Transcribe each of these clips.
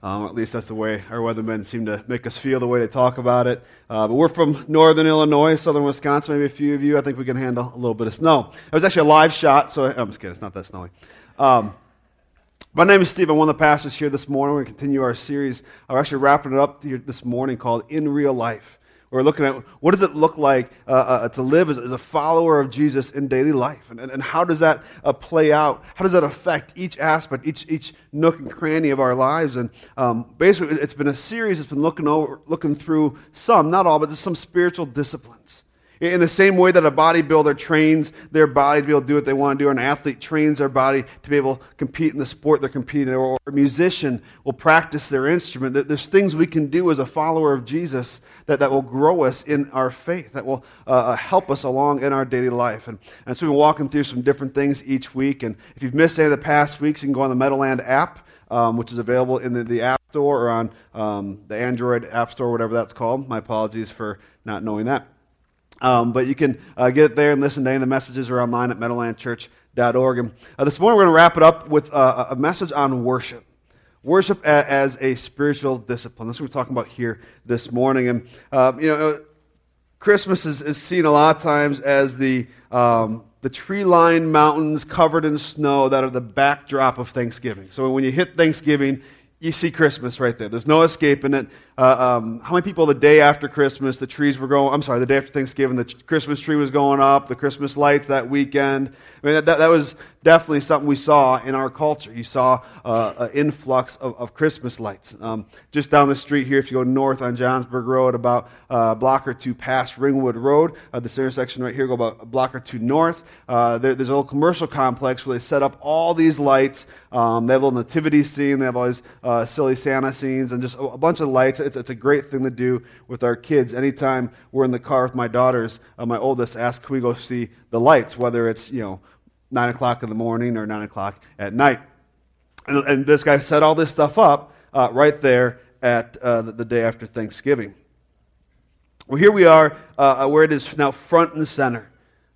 Um, at least that's the way our weathermen seem to make us feel the way they talk about it. Uh, but we're from northern Illinois, southern Wisconsin, maybe a few of you. I think we can handle a little bit of snow. It was actually a live shot, so I'm just kidding, it's not that snowy. Um, my name is Steve. I'm one of the pastors here this morning. We're going to continue our series. We're actually wrapping it up here this morning called In Real Life. We're looking at what does it look like uh, uh, to live as, as, a follower of Jesus in daily life, and, and, and how does that uh, play out? How does that affect each aspect, each each nook and cranny of our lives? And um, basically, it's been a series that's been looking over, looking through some, not all, but just some spiritual disciplines. In the same way that a bodybuilder trains their body to be able to do what they want to do, or an athlete trains their body to be able to compete in the sport they're competing in, or a musician will practice their instrument. There's things we can do as a follower of Jesus that, that will grow us in our faith, that will uh, uh, help us along in our daily life. And, and so we've been walking through some different things each week. And if you've missed any of the past weeks, you can go on the Meadowland app. Um, which is available in the, the, App Store or on um, the Android App Store, whatever that's called. My apologies for not knowing that. Um, but you can uh, get it there and listen to any of the messages are online at meadowlandchurch.org. And uh, this morning we're going to wrap it up with uh, a message on worship. Worship a- as a spiritual discipline. That's what we're talking about here this morning. And, um, you know, Christmas is, is, seen a lot of times as the, um, the tree lined mountains covered in snow that are the backdrop of Thanksgiving. So when you hit Thanksgiving, you see Christmas right there. There's no escaping it. Uh, um, how many people the day after Christmas, the trees were going, I'm sorry, the day after Thanksgiving, the Christmas tree was going up, the Christmas lights that weekend. I mean, that, that, that was definitely something we saw in our culture. You saw uh, an influx of, of Christmas lights. Um, just down the street here, if you go north on Johnsburg Road, about uh, a block or two past Ringwood Road, uh, this intersection right here, go about a block or two north. Uh, there, there's a little commercial complex where they set up all these lights. Um, they have a little nativity scene, they have all these uh, silly Santa scenes, and just a, a bunch of lights it's, it's a great thing to do with our kids. Anytime we're in the car with my daughters, uh, my oldest asks, can we go see the lights, whether it's, you know, 9 o'clock in the morning or 9 o'clock at night. And, and this guy set all this stuff up uh, right there at uh, the, the, day after Thanksgiving. Well, here we are uh, where it is now front and center.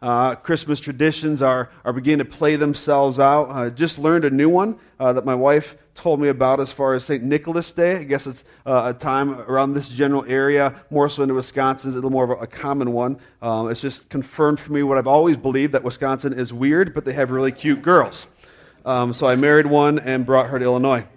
Uh, Christmas traditions are, are beginning to play themselves out. I just learned a new one uh, that my wife told me about as far as St. Nicholas Day. I guess it's uh, a time around this general area, more so into Wisconsin, is a little more of a, a common one. Um, it's just confirmed for me what I've always believed that Wisconsin is weird, but they have really cute girls. Um, so I married one and brought her to Illinois.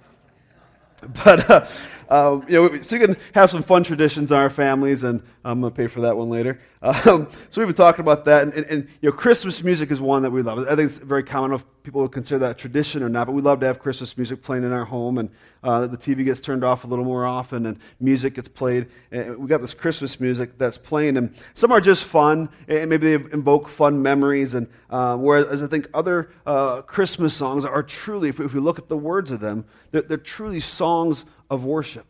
But uh, you know, so you can have some fun traditions in our families, and I'm going to pay for that one later. Um, so we've been talking about that, and, and, and, you know, Christmas music is one that we love. I think it's very common if people would consider that tradition or not, but we love to have Christmas music playing in our home, and uh, the TV gets turned off a little more often, and music gets played. And we got this Christmas music that's playing, and some are just fun, and maybe they invoke fun memories, and uh, whereas I think other uh, Christmas songs are truly, if we, if we look at the words of them, they're, they're truly songs of worship.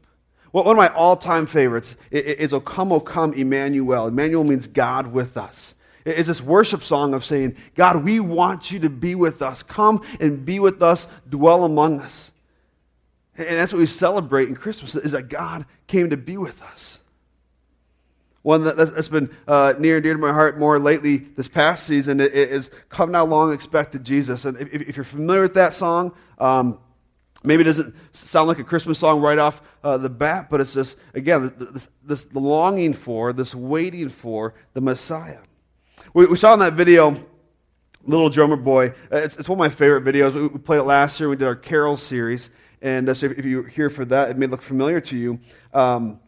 Well, one of my all time favorites is O Come, O Come, Emmanuel. Emmanuel means God with us. It's this worship song of saying, God, we want you to be with us. Come and be with us, dwell among us. And that's what we celebrate in Christmas, is that God came to be with us. One that's been uh, near and dear to my heart more lately this past season is Come Thou Long Expected Jesus. And if, you're familiar with that song, um, Maybe it doesn't sound like a Christmas song right off uh, the bat, but it's this, again, this, this longing for, this waiting for the Messiah. We, we saw in that video, Little Drummer Boy. Uh, it's, it's one of my favorite videos. We, we, played it last year. We did our Carol series. And uh, so if, if, you're here for that, it may look familiar to you. Um,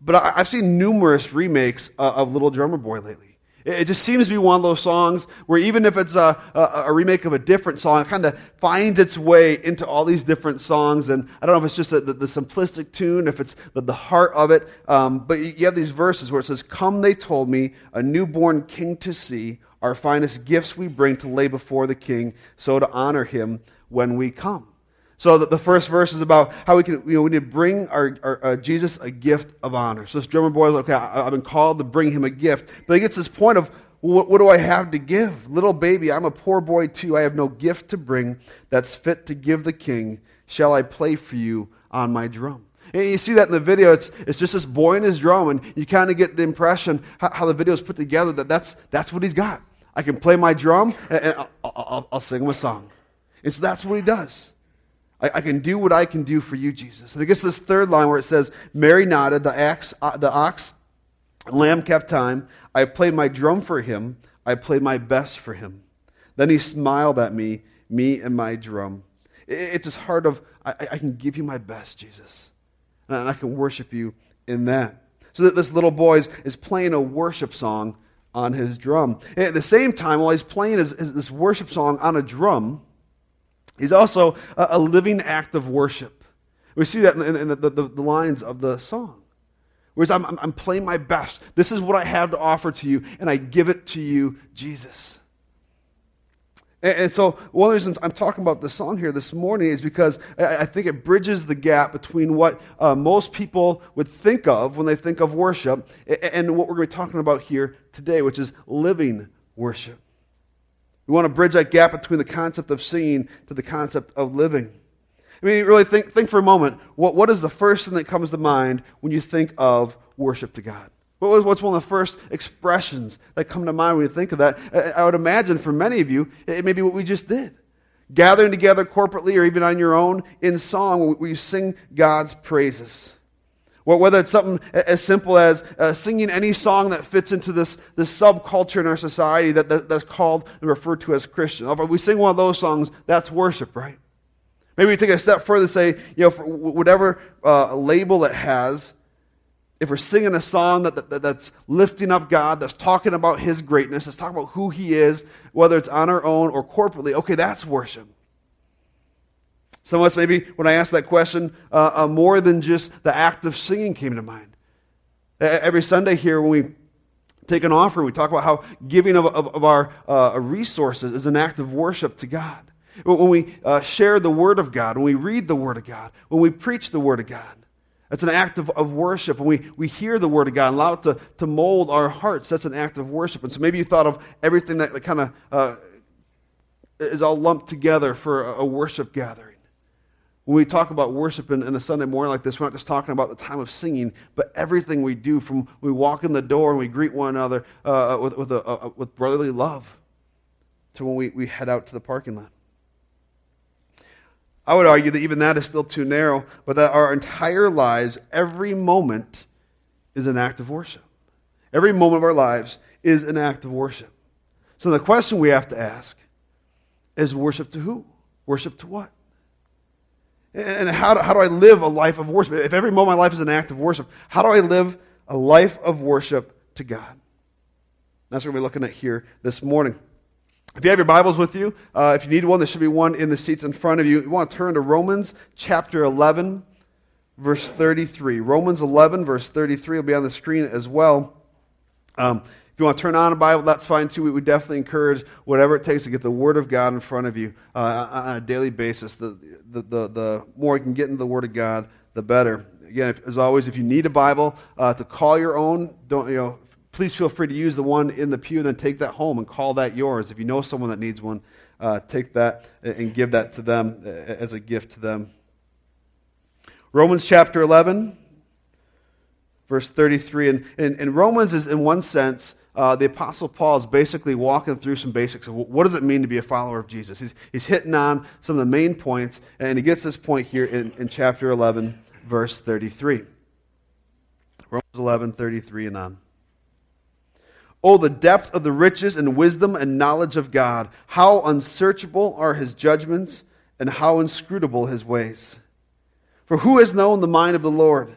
but I, have seen numerous remakes uh, of Little Drummer Boy lately. It just seems to be one of those songs where even if it's a, a, a remake of a different song, it kind of finds its way into all these different songs. And I don't know if it's just the, the, the simplistic tune, if it's the, the heart of it. Um, but you have these verses where it says, Come, they told me, a newborn king to see, our finest gifts we bring to lay before the king, so to honor him when we come. So the, the first verse is about how we can, you know, we need to bring our, our uh, Jesus a gift of honor. So this drummer boy is like, okay, I, have been called to bring him a gift. But he gets this point of, what, what do I have to give? Little baby, I'm a poor boy too. I have no gift to bring that's fit to give the king. Shall I play for you on my drum? And you see that in the video. It's, it's just this boy and his drum, and you kind of get the impression how, how the video is put together that that's, that's what he's got. I can play my drum, and, and I'll, I'll, I'll sing him a song. And so that's what he does. I, I, can do what I can do for you, Jesus. And it gets this third line where it says, Mary nodded, the, axe, uh, the ox, lamb kept time. I played my drum for him. I played my best for him. Then he smiled at me, me and my drum. It, it's this heart of, I, I can give you my best, Jesus. And I can worship you in that. So that this little boy is, is playing a worship song on his drum. At the same time, while he's playing his, his, this worship song on a drum, he's also a, a living act of worship. We see that in, in the, the, the, lines of the song. Whereas I'm, I'm, playing my best. This is what I have to offer to you, and I give it to you, Jesus. And, so, one reasons I'm talking about the song here this morning is because I, think it bridges the gap between what uh, most people would think of when they think of worship and what we're going to be talking about here today, which is living worship. We want to bridge that gap between the concept of singing to the concept of living. I mean, really think, think for a moment what, what is the first thing that comes to mind when you think of worship to God? what What's one of the first expressions that come to mind when you think of that? I would imagine for many of you, it may be what we just did. Gathering together corporately or even on your own in song where you sing God's praises. Whether it's something as simple as uh, singing any song that fits into this, this subculture in our society that, that, that's called and referred to as Christian. If we sing one of those songs, that's worship, right? Maybe we take a step further and say, you know, whatever uh, label it has, if we're singing a song that, that, that's lifting up God, that's talking about His greatness, that's talking about who He is, whether it's on our own or corporately, okay, that's worship. Some of us, maybe when I asked that question, uh, uh, more than just the act of singing came to mind. Every Sunday here, when we take an offering, we talk about how giving of, of, of our uh, resources is an act of worship to God. When we uh, share the Word of God, when we read the Word of God, when we preach the Word of God, that's an act of, of worship. When we, we hear the Word of God allow it to, to mold our hearts, that's an act of worship. And so maybe you thought of everything that, that kind of uh, is all lumped together for a, a, worship gathering. When we talk about worship in, in, a Sunday morning like this, we're not just talking about the time of singing, but everything we do from we walk in the door and we greet one another uh, with, with, a, with brotherly love to when we, we head out to the parking lot. I would argue that even that is still too narrow, but that our entire lives, every moment, is an act of worship. Every moment of our lives is an act of worship. So the question we have to ask is worship to who? Worship to what? And how do, how do I live a life of worship? If every moment of my life is an act of worship, how do I live a life of worship to God? That's what we're looking at here this morning. If you have your Bibles with you, uh, if you need one, there should be one in the seats in front of you. You want to turn to Romans chapter 11, verse 33. Romans 11, verse 33 will be on the screen as well. Um, if you want to turn on a Bible, that's fine too. We would definitely encourage whatever it takes to get the Word of God in front of you uh, on a daily basis. The, the, the, the more you can get into the Word of God, the better. Again, if, as always, if you need a Bible uh, to call your own, don't you know? please feel free to use the one in the pew, and then take that home and call that yours. If you know someone that needs one, uh, take that and give that to them as a gift to them. Romans chapter 11, verse 33. And, and, and Romans is, in one sense, uh, the Apostle Paul is basically walking through some basics of what does it mean to be a follower of Jesus. He's, he's hitting on some of the main points, and he gets this point here in, in chapter 11, verse 33. Romans 11, 33 and on. Oh, the depth of the riches and wisdom and knowledge of God. How unsearchable are his judgments and how inscrutable his ways. For who has known the mind of the Lord?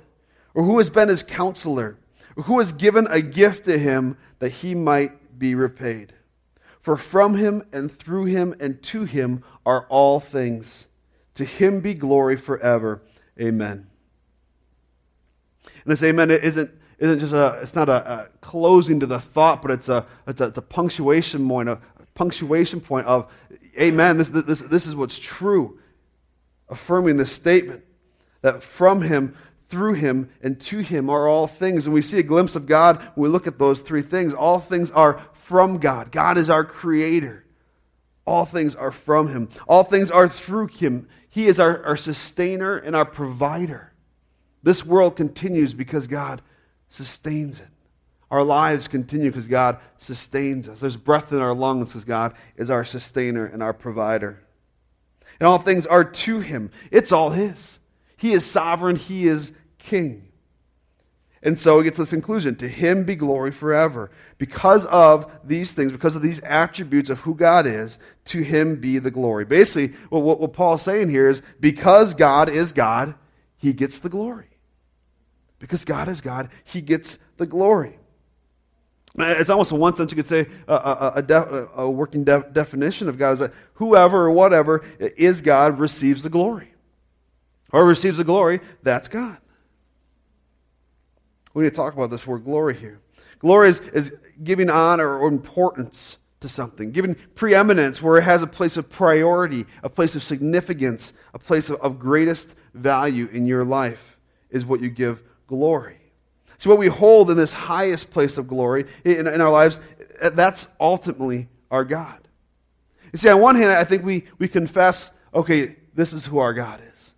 Or who has been his counselor? Who has given a gift to him that he might be repaid? For from him and through him and to him are all things. To him be glory forever. Amen. And this amen isn't isn't just a, it's not a, a, closing to the thought, but it's a, it's a, it's a punctuation point, a punctuation point of, amen, this, this, this is what's true. Affirming this statement that from him, through him, and to him are all things. And we see a glimpse of God when we look at those three things. All things are from God. God is our creator. All things are from him. All things are through him. He is our, our sustainer and our provider. This world continues because God sustains it. Our lives continue because God sustains us. There's breath in our lungs because God is our sustainer and our provider. and all things are to him. It's all his. He is sovereign, he is king. And so we get to this conclusion to him be glory forever. Because of these things, because of these attributes of who God is, to him be the glory. Basically, what, what, what Paul's saying here is because God is God, he gets the glory. Because God is God, he gets the glory. It's almost in one sense you could say a, a, a, def, a working def, definition of God is that whoever or whatever is God receives the glory. Or receives the glory, that's God. We need to talk about this word glory here. Glory is, is giving honor or importance to something, giving preeminence where it has a place of priority, a place of significance, a place of, of greatest value in your life is what you give glory. So, what we hold in this highest place of glory in, in our lives, that's ultimately our God. You see, on one hand, I think we, we confess, okay, this is who our God is.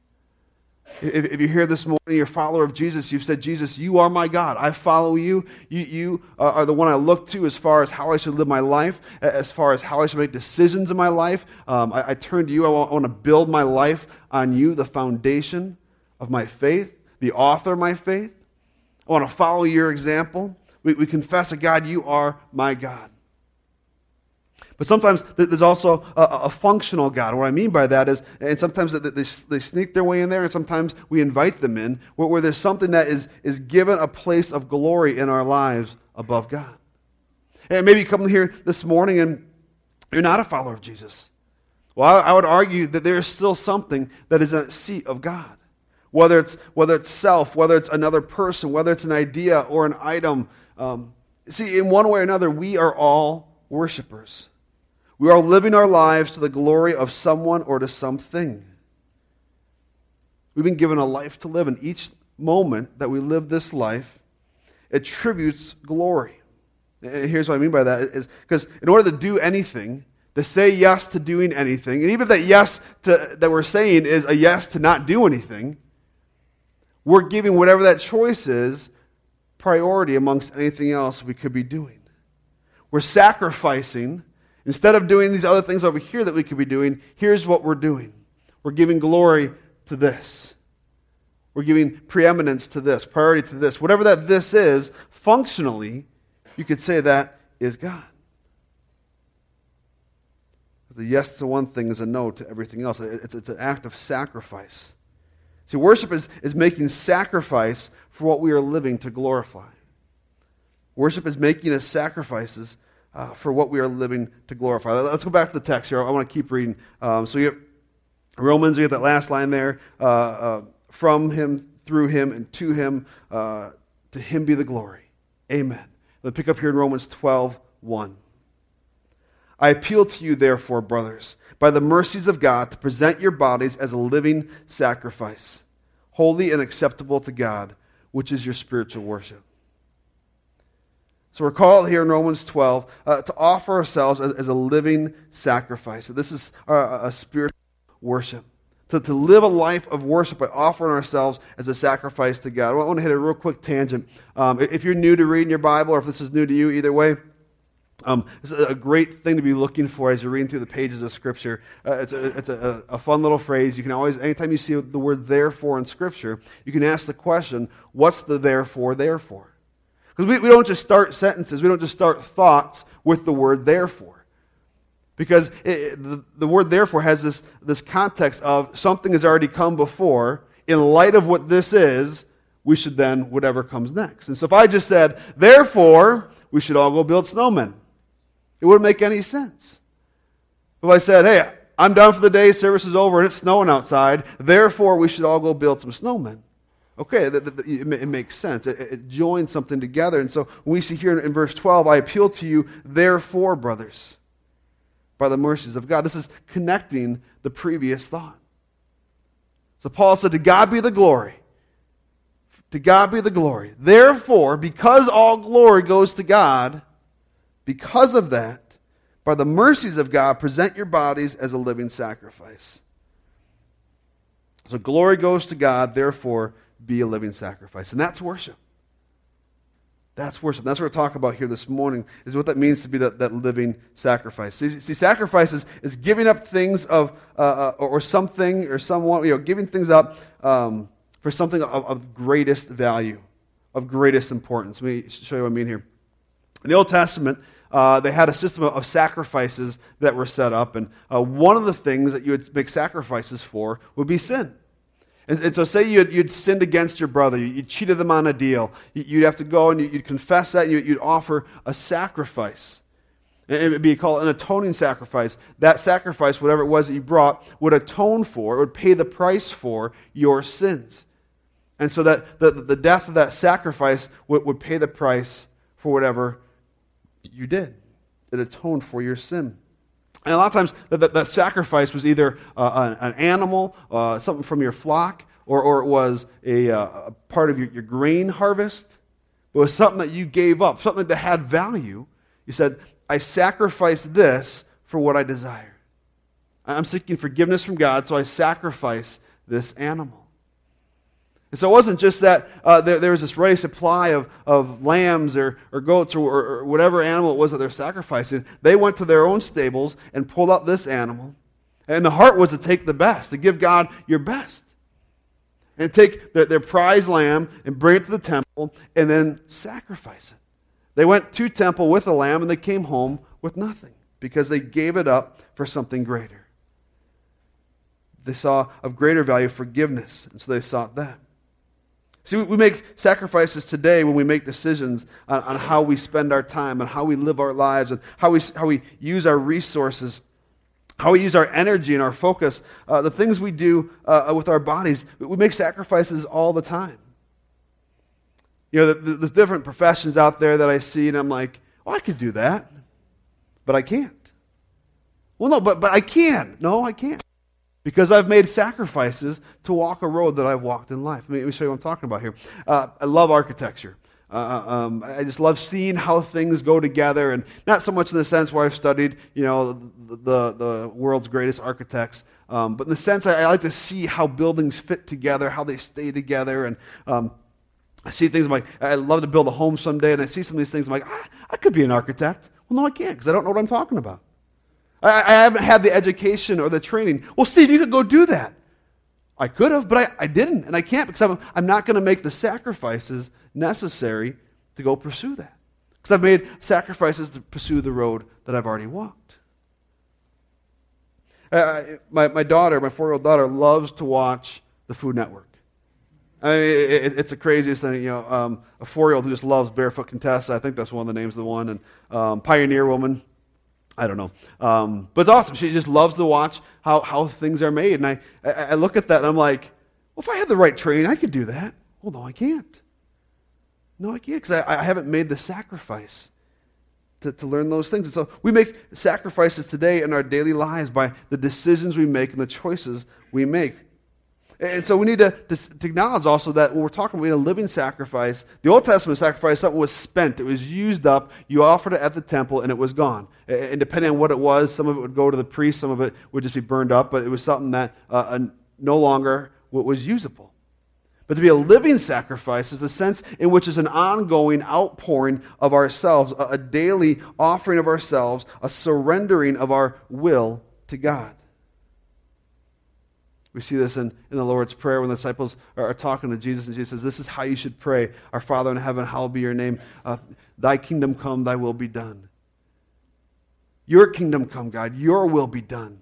If, if, you're here this morning, you're a follower of Jesus, you've said, Jesus, you are my God. I follow you. You, you are the one I look to as far as how I should live my life, as far as how I should make decisions in my life. Um, I, I, turn to you. I want, I want to build my life on you, the foundation of my faith, the author of my faith. I want to follow your example. We, we confess that, God, you are my God. But sometimes there's also a, a, functional God. What I mean by that is, and sometimes they, they, sneak their way in there, and sometimes we invite them in, where, where there's something that is, is given a place of glory in our lives above God. And maybe you come here this morning and you're not a follower of Jesus. Well, I, I would argue that there is still something that is a seat of God. Whether it's, whether it's self, whether it's another person, whether it's an idea or an item. Um, see, in one way or another, we are all worshipers. We are living our lives to the glory of someone or to something. We've been given a life to live, and each moment that we live this life attributes glory. And here's what I mean by that is because in order to do anything, to say yes to doing anything, and even if that yes to, that we're saying is a yes to not do anything, we're giving whatever that choice is priority amongst anything else we could be doing. We're sacrificing. Instead of doing these other things over here that we could be doing, here's what we're doing. We're giving glory to this. We're giving preeminence to this, priority to this. Whatever that this is, functionally, you could say that is God. The yes to one thing is a no to everything else. It's, it's an act of sacrifice. See, worship is, is making sacrifice for what we are living to glorify. Worship is making us sacrifices uh, for what we are living to glorify. Let's go back to the text here. I want to keep reading. Um, so you have Romans, you get that last line there. Uh, uh, from him, through him, and to him, uh, to him be the glory. Amen. Let's pick up here in Romans 12, 1. I appeal to you, therefore, brothers by the mercies of God, to present your bodies as a living sacrifice, holy and acceptable to God, which is your spiritual worship. So we're called here in Romans 12 uh, to offer ourselves as, as, a living sacrifice. So this is a, a spiritual worship. To, to live a life of worship by offering ourselves as a sacrifice to God. I want to hit a real quick tangent. Um, if you're new to reading your Bible, or if this is new to you, either way, um, it's a great thing to be looking for as you're reading through the pages of Scripture. Uh, it's a, it's a, a, fun little phrase. You can always, anytime you see the word therefore in Scripture, you can ask the question, what's the therefore, therefore? Because we, we don't just start sentences, we don't just start thoughts with the word therefore. Because it, the, the word therefore has this, this context of something has already come before. In light of what this is, we should then, whatever comes next. And so if I just said, therefore, we should all go build snowmen it wouldn't make any sense. If I said, hey, I'm done for the day, service is over, and it's snowing outside, therefore we should all go build some snowmen. Okay, it makes sense. It joins something together. And so we see here in verse 12, I appeal to you, therefore, brothers, by the mercies of God. This is connecting the previous thought. So Paul said, To God be the glory. To God be the glory. Therefore, because all glory goes to God, because of that, by the mercies of God, present your bodies as a living sacrifice. So glory goes to God, therefore, be a living sacrifice. And that's worship. That's worship. That's what we're talking about here this morning, is what that means to be that, that living sacrifice. See, see sacrifice is, is, giving up things of, uh, uh, or, or, something or someone, you know, giving things up um, for something of, of, greatest value, of greatest importance. Let me show you what I mean here. In the Old Testament, uh, they had a system of, of, sacrifices that were set up, and uh, one of the things that you would make sacrifices for would be sin. And, and so, say you'd, you'd, sinned against your brother, you, cheated them on a deal. You, would have to go and you'd confess that, and you'd offer a sacrifice. It would be called an atoning sacrifice. That sacrifice, whatever it was that you brought, would atone for, it would pay the price for your sins. And so that the, the death of that sacrifice would, would pay the price for whatever you did. It atoned for your sin. And a lot of times, that, sacrifice was either uh, an, an, animal, uh, something from your flock, or, or it was a, uh, a part of your, your, grain harvest. It was something that you gave up, something that had value. You said, I sacrifice this for what I desire. I'm seeking forgiveness from God, so I sacrifice this animal. And so it wasn't just that uh, there, there, was this ready supply of, of lambs or, or goats or, or, whatever animal it was that they're sacrificing. They went to their own stables and pulled out this animal. And the heart was to take the best, to give God your best. And take their, their prize lamb and bring it to the temple and then sacrifice it. They went to temple with a lamb and they came home with nothing because they gave it up for something greater. They saw of greater value forgiveness, and so they sought that. See, we make sacrifices today when we make decisions on, on, how we spend our time and how we live our lives and how we, how we use our resources, how we use our energy and our focus, uh, the things we do uh, with our bodies. We make sacrifices all the time. You know, there's different professions out there that I see, and I'm like, oh, I could do that, but I can't. Well, no, but, but I can. No, I can't because I've made sacrifices to walk a road that I've walked in life. Let me, show you what I'm talking about here. Uh, I love architecture. Uh, uh, um, I just love seeing how things go together, and not so much in the sense where I've studied, you know, the, the, the world's greatest architects, um, but in the sense I, I, like to see how buildings fit together, how they stay together, and um, I see things I'm like, I love to build a home someday, and I see some of these things, I'm like, ah, I could be an architect. Well, no, I can't, because I don't know what I'm talking about. I, I haven't had the education or the training. Well, Steve, you could go do that. I could have, but I, I didn't, and I can't because I'm, I'm not going to make the sacrifices necessary to go pursue that. Because I've made sacrifices to pursue the road that I've already walked. Uh, my, my daughter, my four year old daughter, loves to watch the Food Network. I mean, it, it's the craziest thing. You know, um, a four year old who just loves Barefoot Contessa. I think that's one of the names of the one. And um, Pioneer Woman. I don't know. Um, but it's awesome. She just loves to watch how, how things are made. And I, I, I look at that and I'm like, well, if I had the right training, I could do that. Well, no, I can't. No, I can't because I, I haven't made the sacrifice to, to learn those things. And so we make sacrifices today in our daily lives by the decisions we make and the choices we make. And so we need to, to, to, acknowledge also that when we're talking about a living sacrifice, the Old Testament sacrifice, something was spent. It was used up. You offered it at the temple, and it was gone. And depending on what it was, some of it would go to the priest, some of it would just be burned up, but it was something that uh, no longer was usable. But to be a living sacrifice is a sense in which is an ongoing outpouring of ourselves, a daily offering of ourselves, a surrendering of our will to God. We see this in, in the Lord's Prayer when the disciples are, are, talking to Jesus, and Jesus says, This is how you should pray. Our Father in heaven, hallowed be your name. Uh, thy kingdom come, thy will be done. Your kingdom come, God. Your will be done.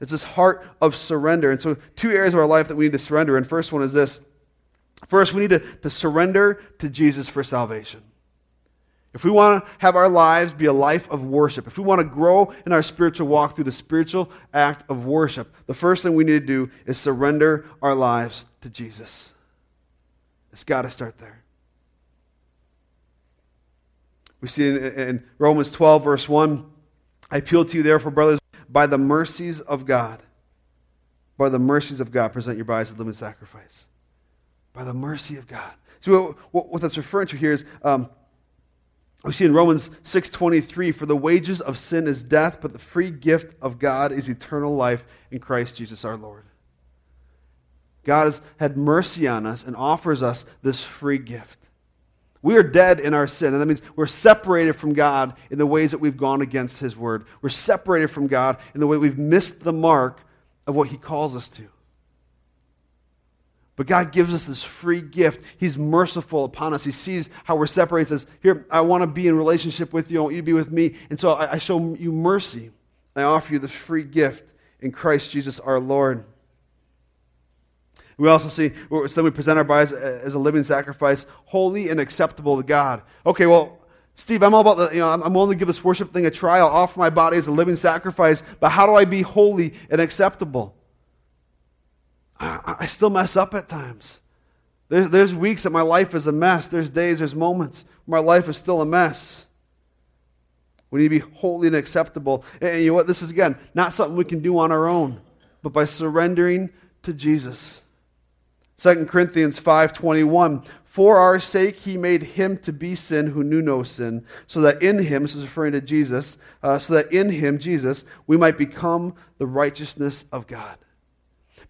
It's this heart of surrender. And so, two areas of our life that we need to surrender. And first one is this first, we need to, to surrender to Jesus for salvation. If we want to have our lives be a life of worship, if we want to grow in our spiritual walk through the spiritual act of worship, the first thing we need to do is surrender our lives to Jesus. It's got to start there. We see in, in, Romans 12, verse 1 I appeal to you, therefore, brothers, by the mercies of God, by the mercies of God, present your bodies as a living sacrifice. By the mercy of God. So, what, what that's referring to here is um, we see in Romans 6:23 for the wages of sin is death but the free gift of God is eternal life in Christ Jesus our Lord. God has had mercy on us and offers us this free gift. We are dead in our sin, and that means we're separated from God in the ways that we've gone against His Word. We're separated from God in the way we've missed the mark of what He calls us to. But God gives us this free gift. He's merciful upon us. He sees how we're separated. He says, Here, I want to be in relationship with you. I want you to be with me. And so I, I show you mercy. I offer you this free gift in Christ Jesus our Lord. We also see, then we present our bodies as a living sacrifice, holy and acceptable to God. Okay, well, Steve, I'm all about the, you know, I'm willing to give this worship thing a try. I'll offer my body as a living sacrifice, but how do I be holy and acceptable? I, I still mess up at times. There's, there's weeks that my life is a mess. There's days, there's moments where my life is still a mess. We need to be holy and acceptable. And you know what? This is, again, not something we can do on our own, but by surrendering to Jesus. 2 Corinthians 5:21 For our sake he made him to be sin who knew no sin so that in him this is referring to Jesus uh, so that in him Jesus we might become the righteousness of God.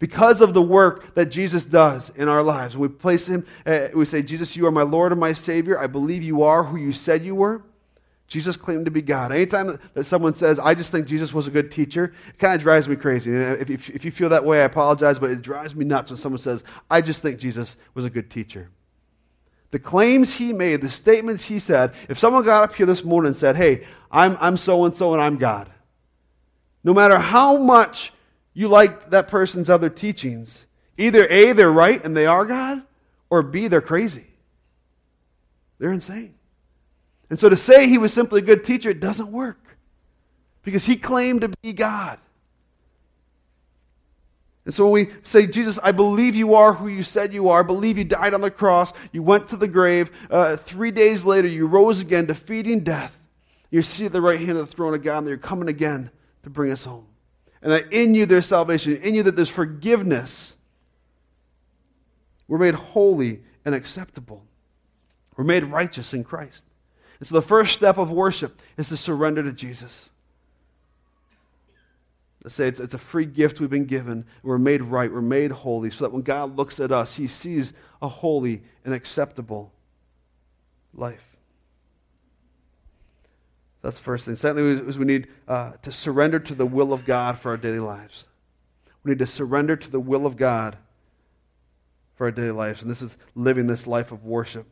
Because of the work that Jesus does in our lives, we place him, uh, we say, Jesus, you are my Lord and my Savior. I believe you are who you said you were. Jesus claimed to be God. Anytime that someone says, I just think Jesus was a good teacher, it kind of drives me crazy. And if, if you feel that way, I apologize, but it drives me nuts when someone says, I just think Jesus was a good teacher. The claims he made, the statements he said, if someone got up here this morning and said, Hey, I'm, I'm so and so and I'm God, no matter how much you like that person's other teachings, either A, they're right and they are God, or B, they're crazy. They're insane. And so to say he was simply a good teacher, it doesn't work because he claimed to be God. And so when we say, Jesus, I believe you are who you said you are, I believe you died on the cross, you went to the grave, uh, three days later you rose again, defeating death, you're seated at the right hand of the throne of God, and you're coming again to bring us home. And that in you there's salvation, in you that there's forgiveness. We're made holy and acceptable. We're made righteous in Christ. And so the first step of worship is to surrender to Jesus. Let's say it's, it's a free gift we've been given. We're made right. We're made holy so that when God looks at us, he sees a holy and acceptable life. That's the first thing. Secondly, is we need uh, to surrender to the will of God for our daily lives. We need to surrender to the will of God for our daily lives. And this is living this life of worship.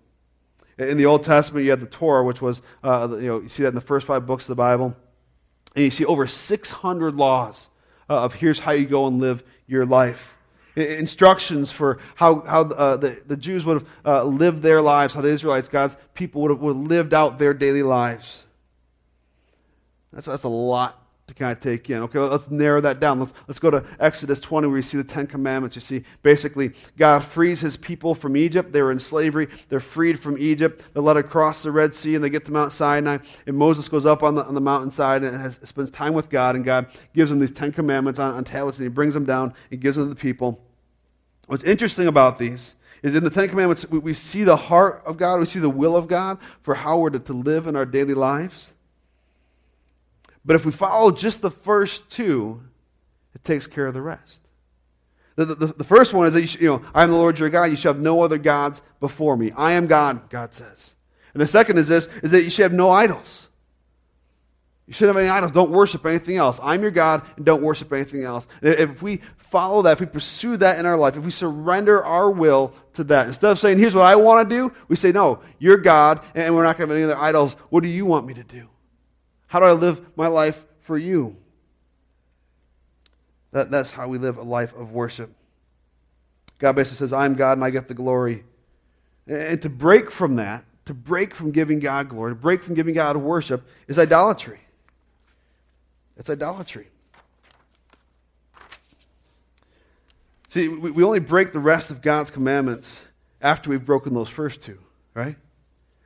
In the Old Testament, you had the Torah, which was, uh, you know, you see that in the first five books of the Bible. And you see over 600 laws uh, of here's how you go and live your life. Instructions for how, how uh, the, the Jews would have uh, lived their lives, how the Israelites, God's people, would have, would have lived out their daily lives. That's, that's a lot to kind of take in. Okay, let's narrow that down. Let's, let's go to Exodus 20 where you see the Ten Commandments. You see, basically, God frees his people from Egypt. They were in slavery. They're freed from Egypt. They're led across the Red Sea and they get to Mount Sinai. And Moses goes up on the, on the mountainside and has, spends time with God. And God gives him these Ten Commandments on, on tablets and he brings them down and gives them to the people. What's interesting about these is in the Ten Commandments, we, we see the heart of God, we see the will of God for how we're to, to live in our daily lives. But if we follow just the first two, it takes care of the rest. The, the, the first one is that you, should, you know, I am the Lord your God. You shall have no other gods before me. I am God, God says. And the second is this, is that you should have no idols. You shouldn't have any idols. Don't worship anything else. I'm your God, and don't worship anything else. If we follow that, if we pursue that in our life, if we surrender our will to that, instead of saying, here's what I want to do, we say, no, you're God, and we're not going to have any other idols. What do you want me to do? How do I live my life for you? That, that's how we live a life of worship. God basically says, I'm God and I get the glory. And to break from that, to break from giving God glory, to break from giving God worship, is idolatry. It's idolatry. See, we, we only break the rest of God's commandments after we've broken those first two, right?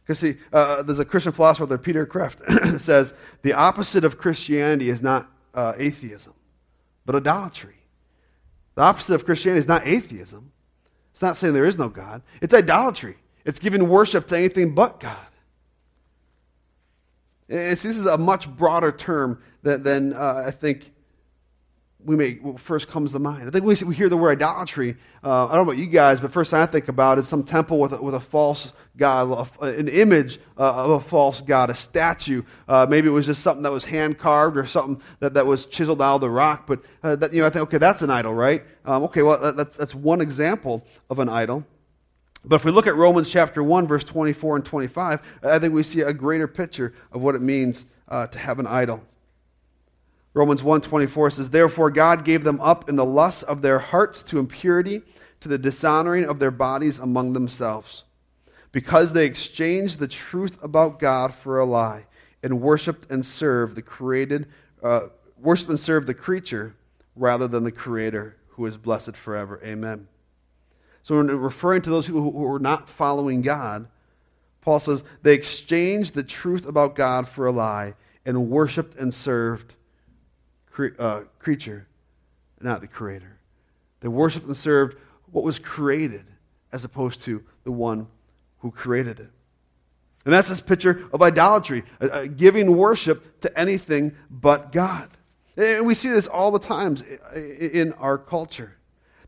Because, see, uh, uh, there's a Christian philosopher there, Peter Kreeft, says the opposite of Christianity is not uh, atheism, but idolatry. The opposite of Christianity is not atheism. It's not saying there is no God. It's idolatry. It's giving worship to anything but God. It's, this is a much broader term than, than uh, I think we may what first comes to mind. I think we, we hear the word idolatry. Uh, I don't know about you guys, but first thing I think about is some temple with a, with a false god, an image uh, of a false god, a statue. Uh, maybe it was just something that was hand carved or something that, that was chiseled out of the rock. But uh, that, you know, I think, okay, that's an idol, right? Um, okay, well, that, that's, that's one example of an idol. But if we look at Romans chapter 1, verse 24 and 25, I think we see a greater picture of what it means uh, to have an idol. Romans 1:24 says, "Therefore God gave them up in the lusts of their hearts to impurity, to the dishonoring of their bodies among themselves, because they exchanged the truth about God for a lie, and worshipped and served the created, uh, and served the creature rather than the Creator, who is blessed forever." Amen. So, in referring to those people who were not following God, Paul says they exchanged the truth about God for a lie and worshipped and served cre- uh, creature, not the creator. They worshiped and served what was created as opposed to the one who created it. And that's this picture of idolatry, uh, giving worship to anything but God. And we see this all the times in our culture.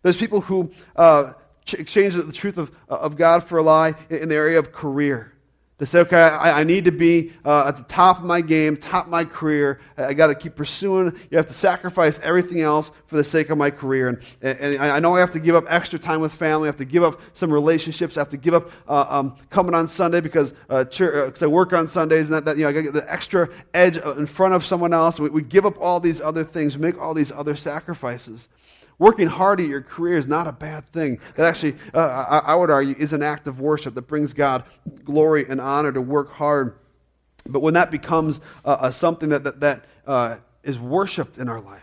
There's people who uh, exchange the truth of, of God for a lie in the area of career. To say, okay, I, I need to be uh, at the top of my game, top of my career. I, I got to keep pursuing. You have to sacrifice everything else for the sake of my career. And, and, and, I know I have to give up extra time with family. I have to give up some relationships. I have to give up uh, um, coming on Sunday because uh, uh, I work on Sundays. And that, that you know, I got the extra edge in front of someone else. We, we give up all these other things, make all these other sacrifices. Working hard at your career is not a bad thing. That actually, uh, I, I, would argue, is an act of worship that brings God glory and honor to work hard. But when that becomes uh, uh, something that, that, that uh, is worshiped in our life,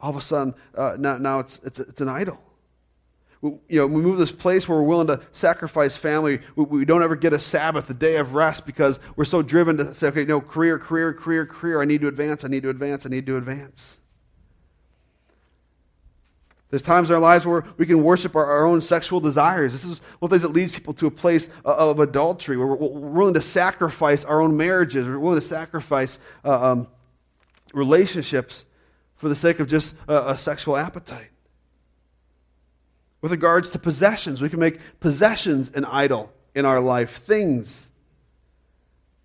all of a sudden, uh, now, now it's, it's, it's an idol. We, you know, we move to this place where we're willing to sacrifice family. We, we, don't ever get a Sabbath, a day of rest, because we're so driven to say, okay, no, career, career, career, career. I need to advance. I need to advance. I need to advance. There's times in our lives where we can worship our, our own sexual desires. This is one of the things that leads people to a place of adultery, where we're, we're willing to sacrifice our own marriages, we're willing to sacrifice uh, um, relationships for the sake of just a sexual appetite. With regards to possessions, we can make possessions an idol in our life, things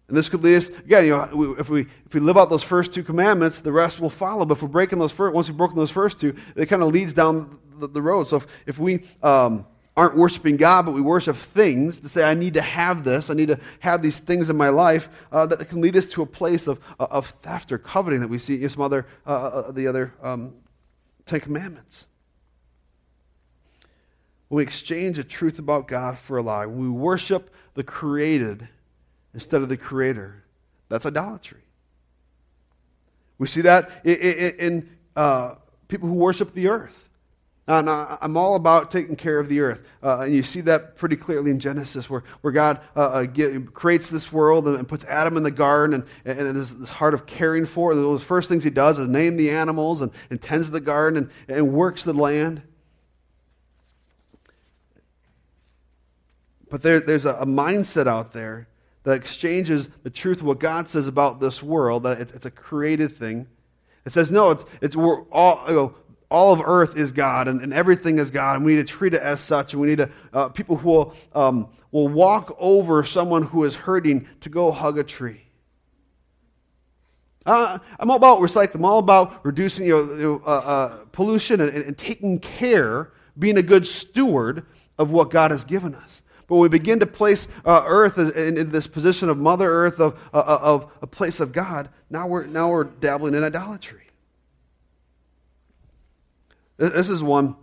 and this could lead us, again, you know, if we, if we live out those first two commandments, the rest will follow. But if we're breaking those first, once we've broken those first two, it kind of leads down the, the road. So if, if we um, aren't worshiping God, but we worship things, to say, I need to have this, I need to have these things in my life, uh, that can lead us to a place of, of theft or coveting that we see in some other, uh, uh, the other um, Ten Commandments. When we exchange the truth about God for a lie, when we worship the created, instead of the Creator. That's idolatry. We see that in, uh, people who worship the earth. And I'm all about taking care of the earth. Uh, and you see that pretty clearly in Genesis, where, where God uh, uh get, creates this world and, and, puts Adam in the garden and, and there's this heart of caring for. And one of the first things he does is name the animals and, and tends the garden and, and works the land. But there, there's a, a mindset out there that exchanges the truth of what God says about this world, that it's, a created thing. It says, no, it's, it's we're all, you know, all of earth is God and, and, everything is God, and we need to treat it as such. And we need to, uh, people who will, um, will walk over someone who is hurting to go hug a tree. Uh, I'm all about recycling. I'm all about reducing you know, uh, uh, pollution and, and taking care, being a good steward of what God has given us. But when we begin to place uh, earth in, in, this position of Mother Earth, of, uh, uh, of a place of God, now we're, now we're dabbling in idolatry. This is one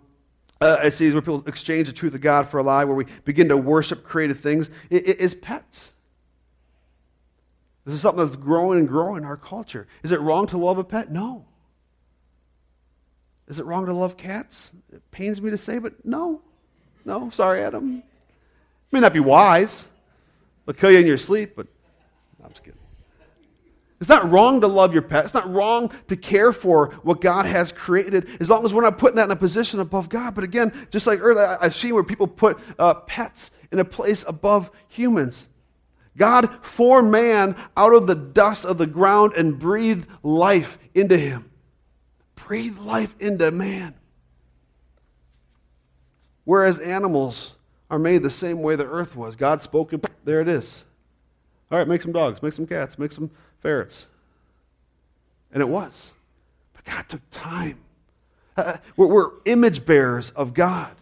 uh, I see where people exchange the truth of God for a lie, where we begin to worship created things, it, it is pets. This is something that's growing and growing in our culture. Is it wrong to love a pet? No. Is it wrong to love cats? It pains me to say, but no. No, sorry, Adam. May not be wise. They'll kill you in your sleep, but I'm just kidding. It's not wrong to love your pet. It's not wrong to care for what God has created as long as we're not putting that in a position above God. But again, just like earlier, I've seen where people put uh, pets in a place above humans. God formed man out of the dust of the ground and breathed life into him breathed life into man. Whereas animals are made the same way the earth was. God spoke and there it is. All right, make some dogs, make some cats, make some ferrets. And it was. But God took time. Uh, we're, image bearers of God.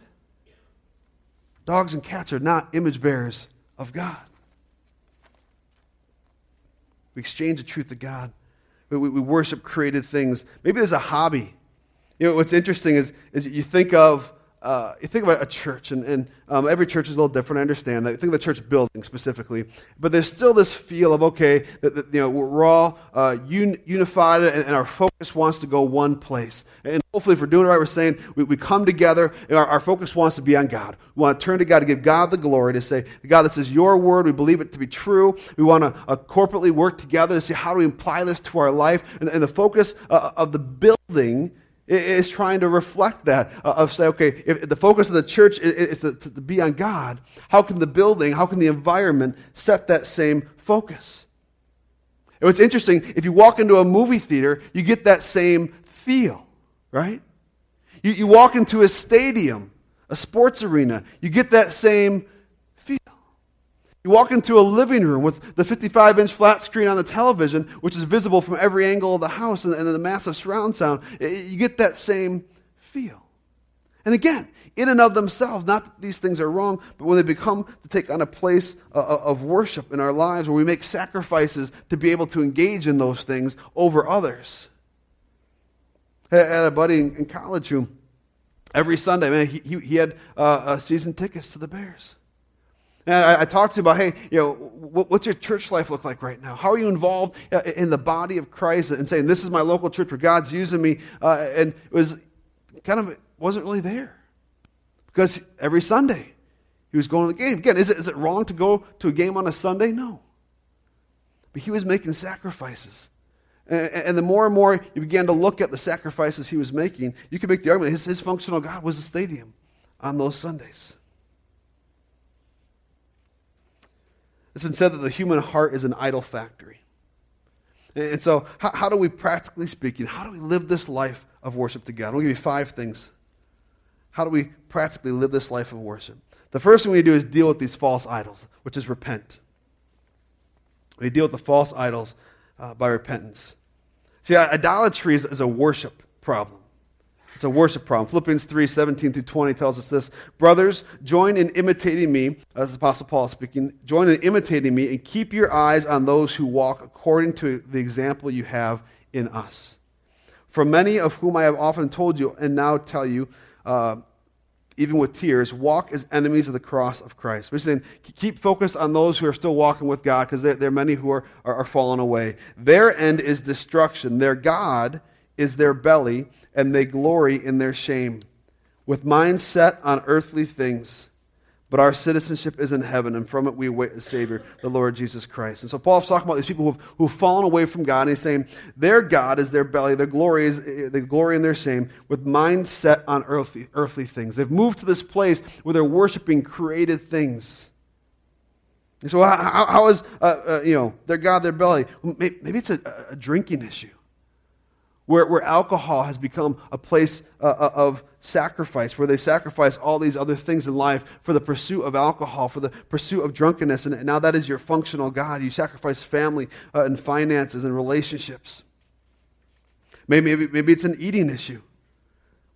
Dogs and cats are not image bearers of God. We exchange the truth of God. We, we, we worship created things. Maybe there's a hobby. You know, what's interesting is, is you think of uh, you think about a church, and, and um, every church is a little different. I understand that. Think of the church building specifically, but there's still this feel of okay, that, that you know we're all uh, un, unified, and, and, our focus wants to go one place. And hopefully, if we're doing it right, we're saying we, we come together, and our, our, focus wants to be on God. We want to turn to God to give God the glory, to say, God, this is Your word. We believe it to be true. We want to uh, corporately work together to see how do we apply this to our life, and, and the focus uh, of the building is trying to reflect that uh, of say okay if the focus of the church is to, to, be on god how can the building how can the environment set that same focus? And what's interesting if you walk into a movie theater you get that same feel right? You, you walk into a stadium a sports arena you get that same you walk into a living room with the 55 inch flat screen on the television, which is visible from every angle of the house, and, the massive surround sound. You get that same feel. And again, in and of themselves, not that these things are wrong, but when they become to take on a place uh, uh, of worship in our lives where we make sacrifices to be able to engage in those things over others. I had a buddy in college who every Sunday, man, he, he had uh, uh, season tickets to the Bears. And I, I, talked to him about, hey, you know, what's your church life look like right now? How are you involved uh, in the body of Christ? And saying, this is my local church where God's using me. Uh, and it was kind of, wasn't really there. Because every Sunday he was going to the game. Again, is it, is it wrong to go to a game on a Sunday? No. But he was making sacrifices. And, and the more and more you began to look at the sacrifices he was making, you could make the argument his, his functional God was the stadium on those Sundays. It's been said that the human heart is an idol factory. And so, how, how do we, practically speaking, how do we live this life of worship to God? I'm going to give you five things. How do we practically live this life of worship? The first thing we do is deal with these false idols, which is repent. We deal with the false idols uh, by repentance. See, idolatry is, is a worship problem. It's a worship problem. Philippians 3 17 through 20 tells us this Brothers, join in imitating me, as the Apostle Paul speaking, join in imitating me and keep your eyes on those who walk according to the example you have in us. For many of whom I have often told you and now tell you, uh, even with tears, walk as enemies of the cross of Christ. We're saying keep focused on those who are still walking with God because there, there, are many who are, are, are falling away. Their end is destruction. Their God is their belly, and they glory in their shame, with minds set on earthly things. But our citizenship is in heaven, and from it we await a Savior, the Lord Jesus Christ. And so Paul's talking about these people who've, who've fallen away from God, and he's saying their God is their belly, their glory is the glory in their shame, with minds set on earthly, earthly things. They've moved to this place where they're worshiping created things. And so how, how is uh, uh, you know their God their belly? Maybe it's a, a drinking issue where, where alcohol has become a place uh, uh, of sacrifice, where they sacrifice all these other things in life for the pursuit of alcohol, for the pursuit of drunkenness, and now that is your functional God. You sacrifice family uh, and finances and relationships. Maybe, maybe, maybe it's an eating issue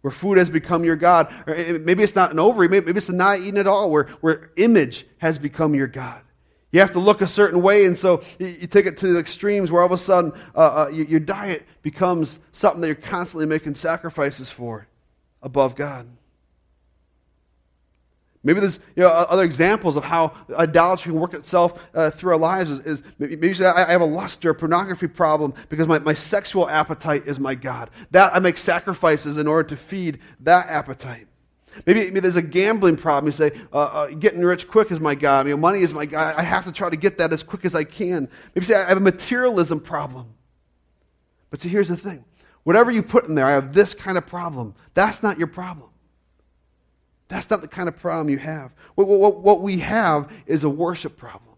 where food has become your God. Or maybe it's not an ovary, maybe it's not eating at all, where, where image has become your God. You have to look a certain way, and so you take it to the extremes where all of a sudden uh, uh, your diet becomes something that you're constantly making sacrifices for above God. Maybe there's you know, other examples of how idolatry can work itself uh, through our lives. Is, is maybe, maybe I have a lust or a pornography problem because my, my sexual appetite is my God. That I make sacrifices in order to feed that appetite. Maybe, maybe, there's a gambling problem. You say, uh, uh, getting rich quick is my God. I mean, money is my God. I have to try to get that as quick as I can. Maybe you say, I have a materialism problem. But see, here's the thing whatever you put in there, I have this kind of problem. That's not your problem. That's not the kind of problem you have. What, what, what we have is a worship problem.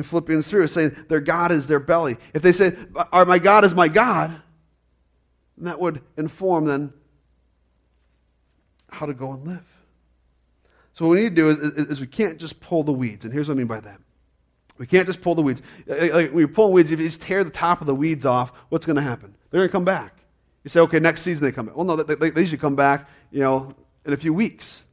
in Philippians 3 it's saying their God is their belly. If they say, My God is my God, that would inform then how to go and live. So what we need to do is, is, is we can't just pull the weeds. And here's what I mean by that. We can't just pull the weeds. Uh, uh, like when you're pulling weeds, if you just tear the top of the weeds off, what's going to happen? They're going to come back. You say, okay, next season they come back. Well, no, they, they, they usually come back, you know, in a few weeks.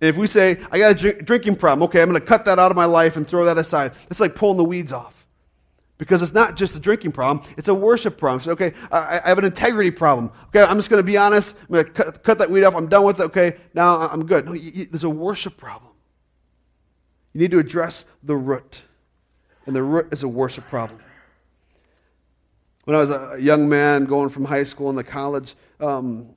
And if we say, I got a drink, drinking problem, okay, I'm going to cut that out of my life and throw that aside. It's like pulling the weeds off. Because it's not just a drinking problem, it's a worship problem. So, okay, I, I have an integrity problem. Okay, I'm just going to be honest. I'm going to cut, cut, that weed off. I'm done with it. Okay, now I'm good. No, you, you, there's a worship problem. You need to address the root. And the root is a worship problem. When I was a young man going from high school into college, um,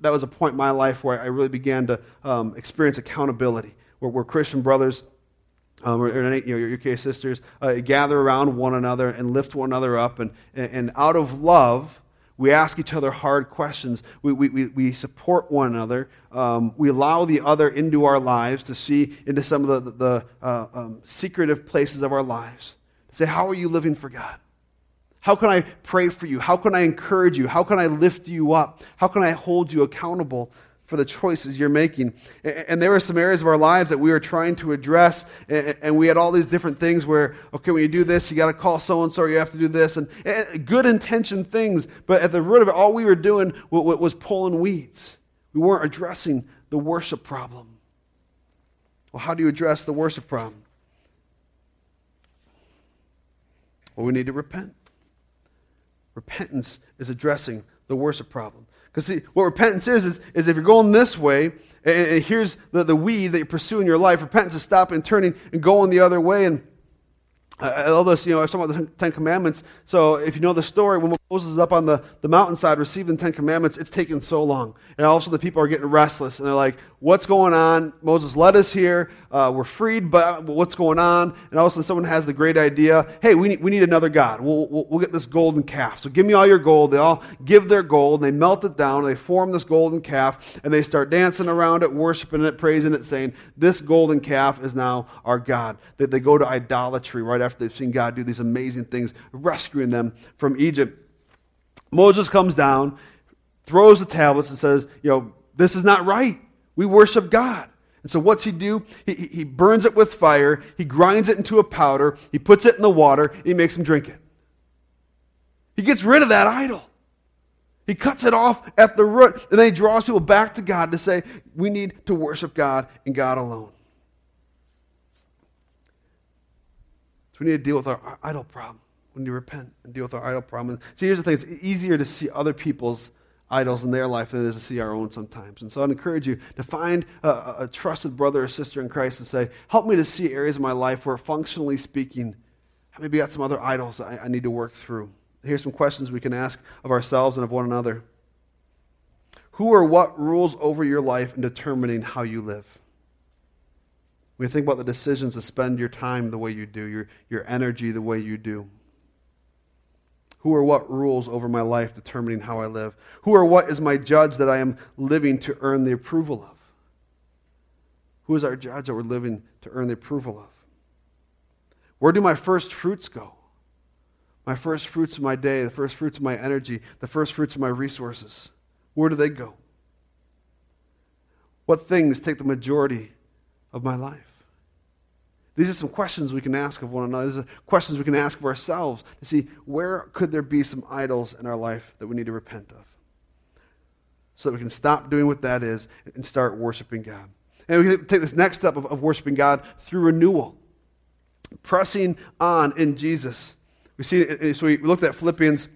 that was a point in my life where I really began to um, experience accountability, where, where Christian brothers um, or, or, you know, your, case sisters uh, gather around one another and lift one another up. And, and out of love, we ask each other hard questions. We, we, we support one another. Um, we allow the other into our lives to see into some of the, the uh, um, secretive places of our lives. To say, How are you living for God? How can I pray for you? How can I encourage you? How can I lift you up? How can I hold you accountable for the choices you're making. And there were some areas of our lives that we were trying to address, and we had all these different things where, okay, when you do this, you got to call so and so, you have to do this, and good intentioned things, but at the root of it, all we were doing was pulling weeds. We weren't addressing the worship problem. Well, how do you address the worship problem? Well, we need to repent. Repentance is addressing the worship problem. Because see, what repentance is, is, is if you're going this way, and, and here's the, the weed that you pursue in your life, repentance is stopping, turning, and going the other way. And I love this, you know, I was talking about the Ten Commandments. So if you know the story, when Moses is up on the, the mountainside receiving the Ten Commandments, it's taken so long. And also the people are getting restless. And they're like, what's going on? Moses led us here. Uh, we're freed, but what's going on? And all of a sudden someone has the great idea, hey, we need, we need another God. We'll, we'll, we'll get this golden calf. So give me all your gold. They all give their gold. They melt it down. They form this golden calf. And they start dancing around it, worshiping it, praising it, saying, this golden calf is now our God. They, they go to idolatry right after they've seen God do these amazing things, rescuing them from Egypt. Moses comes down, throws the tablets, and says, You know, this is not right. We worship God. And so, what's he do? He, he burns it with fire, he grinds it into a powder, he puts it in the water, he makes them drink it. He gets rid of that idol. He cuts it off at the root, and then he draws people back to God to say, We need to worship God and God alone. So we need to deal with our idol problem. We need to repent and deal with our idol problem. see, here's the thing it's easier to see other people's idols in their life than it is to see our own sometimes. And so I'd encourage you to find a, a trusted brother or sister in Christ and say, Help me to see areas of my life where, functionally speaking, I maybe got some other idols I, I need to work through. Here's some questions we can ask of ourselves and of one another. Who or what rules over your life in determining how you live? When you think about the decisions to spend your time the way you do, your, your energy the way you do. Who or what rules over my life determining how I live? Who or what is my judge that I am living to earn the approval of? Who is our judge that we're living to earn the approval of? Where do my first fruits go? My first fruits of my day, the first fruits of my energy, the first fruits of my resources. Where do they go? What things take the majority of my life? These are some questions we can ask of one another. These are questions we can ask of ourselves to see where could there be some idols in our life that we need to repent of. So that we can stop doing what that is and start worshiping God. And we can take this next step of, of worshiping God through renewal. Pressing on in Jesus. We see so we looked at Philippians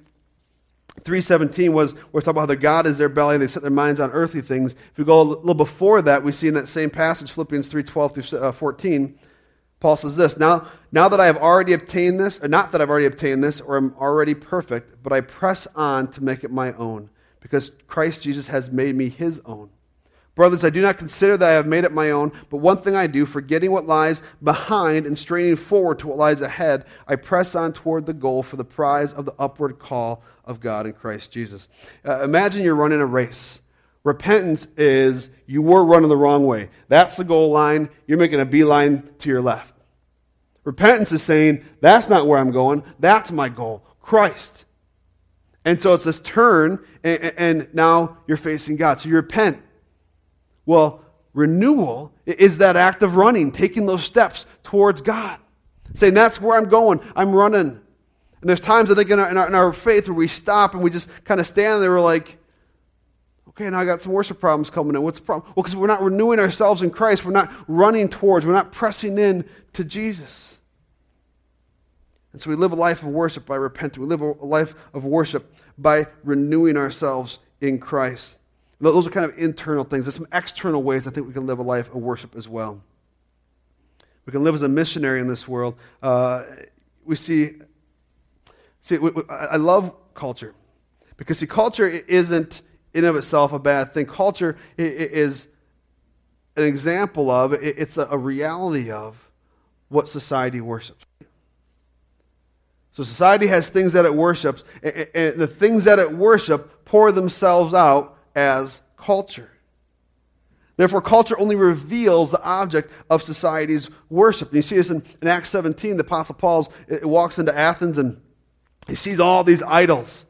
317 was we're talking about how their God is their belly and they set their minds on earthly things. If we go a little before that, we see in that same passage, Philippians 3 12 through uh, 14, Paul says this now, now that I have already obtained this, or not that I've already obtained this, or I'm already perfect, but I press on to make it my own, because Christ Jesus has made me his own. Brothers, I do not consider that I have made it my own, but one thing I do, forgetting what lies behind and straining forward to what lies ahead, I press on toward the goal for the prize of the upward call of God in Christ Jesus. Uh, imagine you're running a race. Repentance is you were running the wrong way. That's the goal line. You're making a beeline to your left. Repentance is saying, that's not where I'm going, that's my goal Christ. And so it's this turn, and, and now you're facing God. So you repent. Well, renewal is that act of running, taking those steps towards God, saying, That's where I'm going. I'm running. And there's times I think in our, in our, in our faith where we stop and we just kind of stand there, we're like, Okay, now I got some worship problems coming in. What's the problem? Well, because we're not renewing ourselves in Christ. We're not running towards, we're not pressing in to Jesus. And so we live a life of worship by repenting. We live a life of worship by renewing ourselves in Christ. Those are kind of internal things. There's some external ways I think we can live a life of worship as well. We can live as a missionary in this world. Uh, we see, see, I love culture because see, culture isn't in of itself a bad thing. Culture is an example of, it's a reality of what society worships. So society has things that it worships, and the things that it worships pour themselves out as culture. Therefore, culture only reveals the object of society's worship. And you see this in, in Acts 17. The Apostle Paul walks into Athens and he sees all these idols.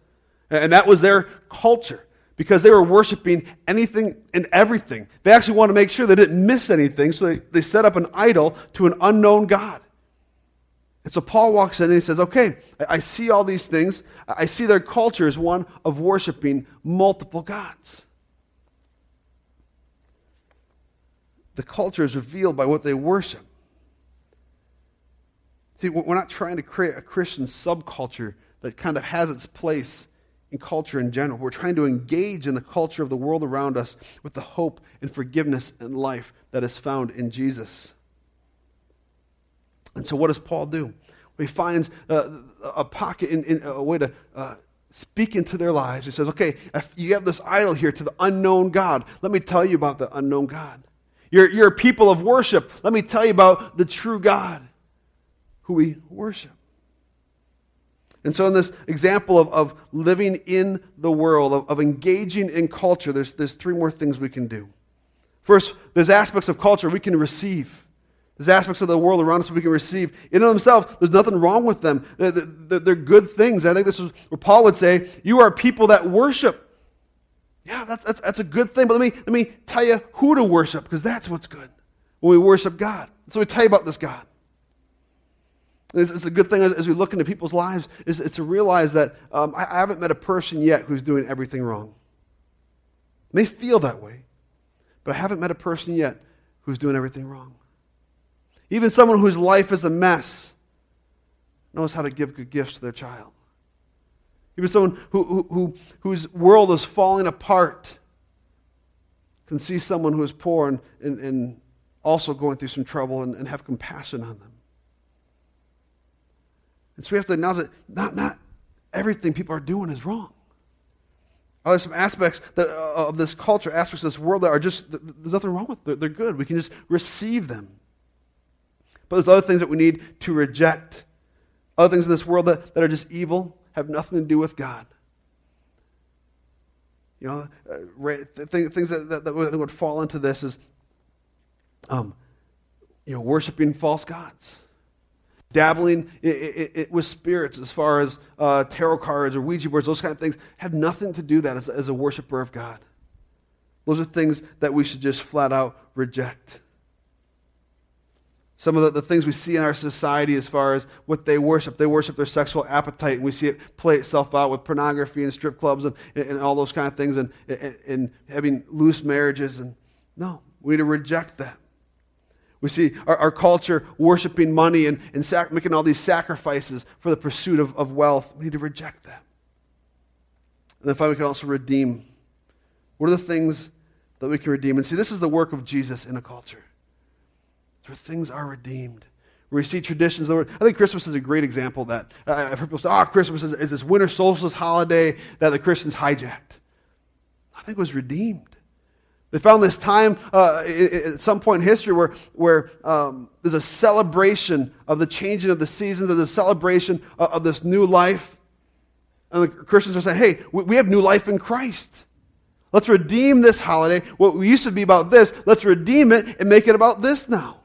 And that was their culture because they were worshiping anything and everything. They actually wanted to make sure they didn't miss anything, so they, they set up an idol to an unknown God. And so Paul walks in and he says, Okay, I see all these things. I see their culture is one of worshiping multiple gods. the culture is revealed by what they worship. See, we're not trying to create a Christian subculture that kind of has its place in culture in general. We're trying to engage in the culture of the world around us with the hope and forgiveness and life that is found in Jesus. And so, what does Paul do? He finds uh, a pocket, in, in, a way to uh, speak into their lives. He says, Okay, you have this idol here to the unknown God. Let me tell you about the unknown God. You're, you're a people of worship. Let me tell you about the true God who we worship. And so, in this example of, of living in the world, of, of engaging in culture, there's, there's three more things we can do. First, there's aspects of culture we can receive. There's aspects of the world around us we can receive. In and of themselves, there's nothing wrong with them. They're, they're, they're good things. I think this is where Paul would say, You are people that worship. Yeah, that's, that's, that's a good thing. But let me, let me tell you who to worship, because that's what's good when we worship God. So we tell you about this God. It's, it's, a good thing as we look into people's lives is, is to realize that um, I, I, haven't met a person yet who's doing everything wrong. It may feel that way, but I haven't met a person yet who's doing everything wrong. Even someone whose life is a mess knows how to give good gifts to their child. Even someone who, who, who, whose world is falling apart can see someone who is poor and, and, and also going through some trouble and, and have compassion on them. And so we have to acknowledge that not, not everything people are doing is wrong. Oh, there's some aspects that, uh, of this culture, aspects of this world that are just, there's nothing wrong with them. They're good. We can just receive them. But there's other things that we need to reject. Other things in this world that, that are just evil have nothing to do with God. You know, uh, things that, that, that, would fall into this is, um, you know, worshiping false gods, dabbling it, it, it, with spirits as far as uh, tarot cards or Ouija boards, those kind of things have nothing to do that as, as a worshiper of God. Those are things that we should just flat out reject. Some of the, the, things we see in our society as far as what they worship. They worship their sexual appetite, and we see it play itself out with pornography and strip clubs and, and, and all those kind of things and, and, and, having loose marriages. And no, we need to reject that. We see our, our culture worshiping money and, and sac- making all these sacrifices for the pursuit of, of wealth. We need to reject that. And then finally, we can also redeem. What are the things that we can redeem? And see, this is the work of Jesus in a culture where things are redeemed. Where we see traditions. I think Christmas is a great example that. I've heard people say, oh, Christmas is, is this winter solstice holiday that the Christians hijacked. I think it was redeemed. They found this time uh, at some point in history where, where um, there's a celebration of the changing of the seasons, there's a celebration of, of this new life. And the Christians are saying, hey, we, we have new life in Christ. Let's redeem this holiday. What used to be about this, let's redeem it and make it about this now.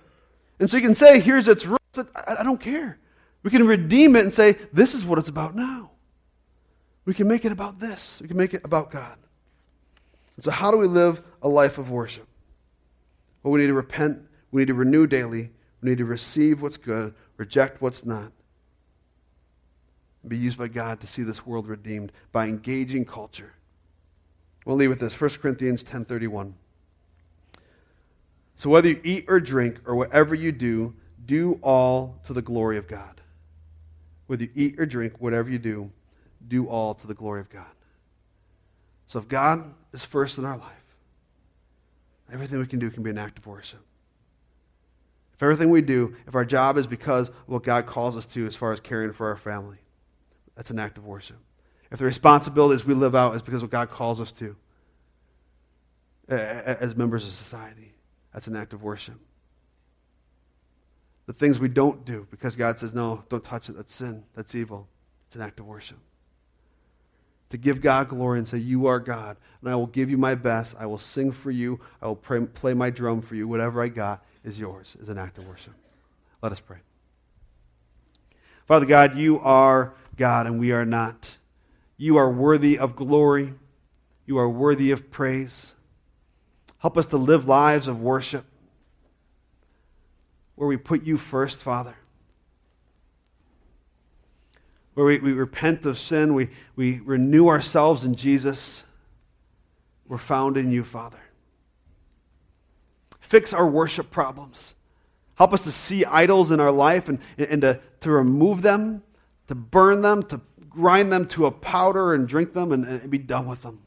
And so you can say, here's its roots, I, I don't care. We can redeem it and say, this is what it's about now. We can make it about this. We can make it about God. And so, how do we live a life of worship? Well, we need to repent. We need to renew daily. We need to receive what's good, reject what's not, and be used by God to see this world redeemed by engaging culture. We'll leave with this 1 Corinthians 10:31. So whether you eat or drink or whatever you do, do all to the glory of God. Whether you eat or drink, whatever you do, do all to the glory of God. So if God is first in our life, everything we can do can be an act of worship. If everything we do, if our job is because what God calls us to as far as caring for our family, that's an act of worship. If the responsibilities we live out is because what God calls us to as members of society, that's an act of worship. The things we don't do because God says, no, don't touch it, that's sin, that's evil, it's an act of worship. To give God glory and say, You are God, and I will give you my best. I will sing for you. I will pray, play my drum for you. Whatever I got is yours, is an act of worship. Let us pray. Father God, you are God, and we are not. You are worthy of glory. You are worthy of praise. Help us to live lives of worship where we put you first, Father. Where we, we repent of sin, we, we renew ourselves in Jesus. We're found in you, Father. Fix our worship problems. Help us to see idols in our life and, and to, to remove them, to burn them, to grind them to a powder and drink them and, and be done with them.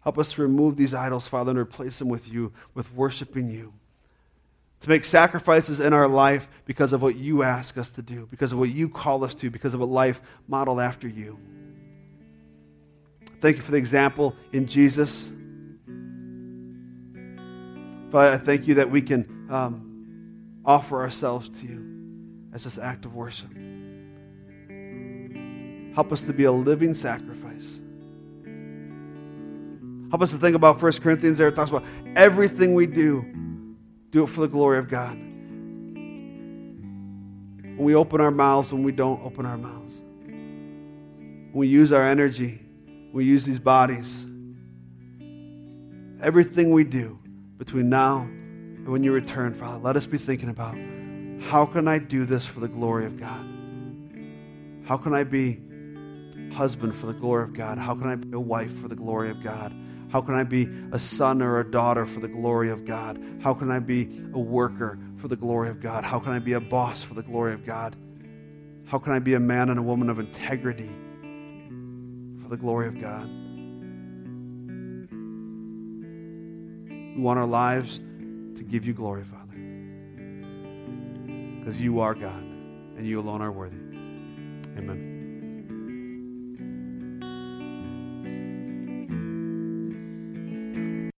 Help us to remove these idols, Father, and replace them with you, with worshiping you. To make sacrifices in our life because of what you ask us to do, because of what you call us to, because of a life modeled after you. Thank you for the example in Jesus. Father, I thank you that we can um, offer ourselves to you as this act of worship. Help us to be a living sacrifice. Help us to think about 1 Corinthians there. It talks about everything we do, do it for the glory of God. When we open our mouths, when we don't open our mouths. When we use our energy, we use these bodies. Everything we do between now and when you return, Father, let us be thinking about how can I do this for the glory of God? How can I be husband for the glory of God? How can I be a wife for the glory of God? How can I be a son or a daughter for the glory of God? How can I be a worker for the glory of God? How can I be a boss for the glory of God? How can I be a man and a woman of integrity for the glory of God? We want our lives to give you glory, Father. Because you are God and you alone are worthy. Amen.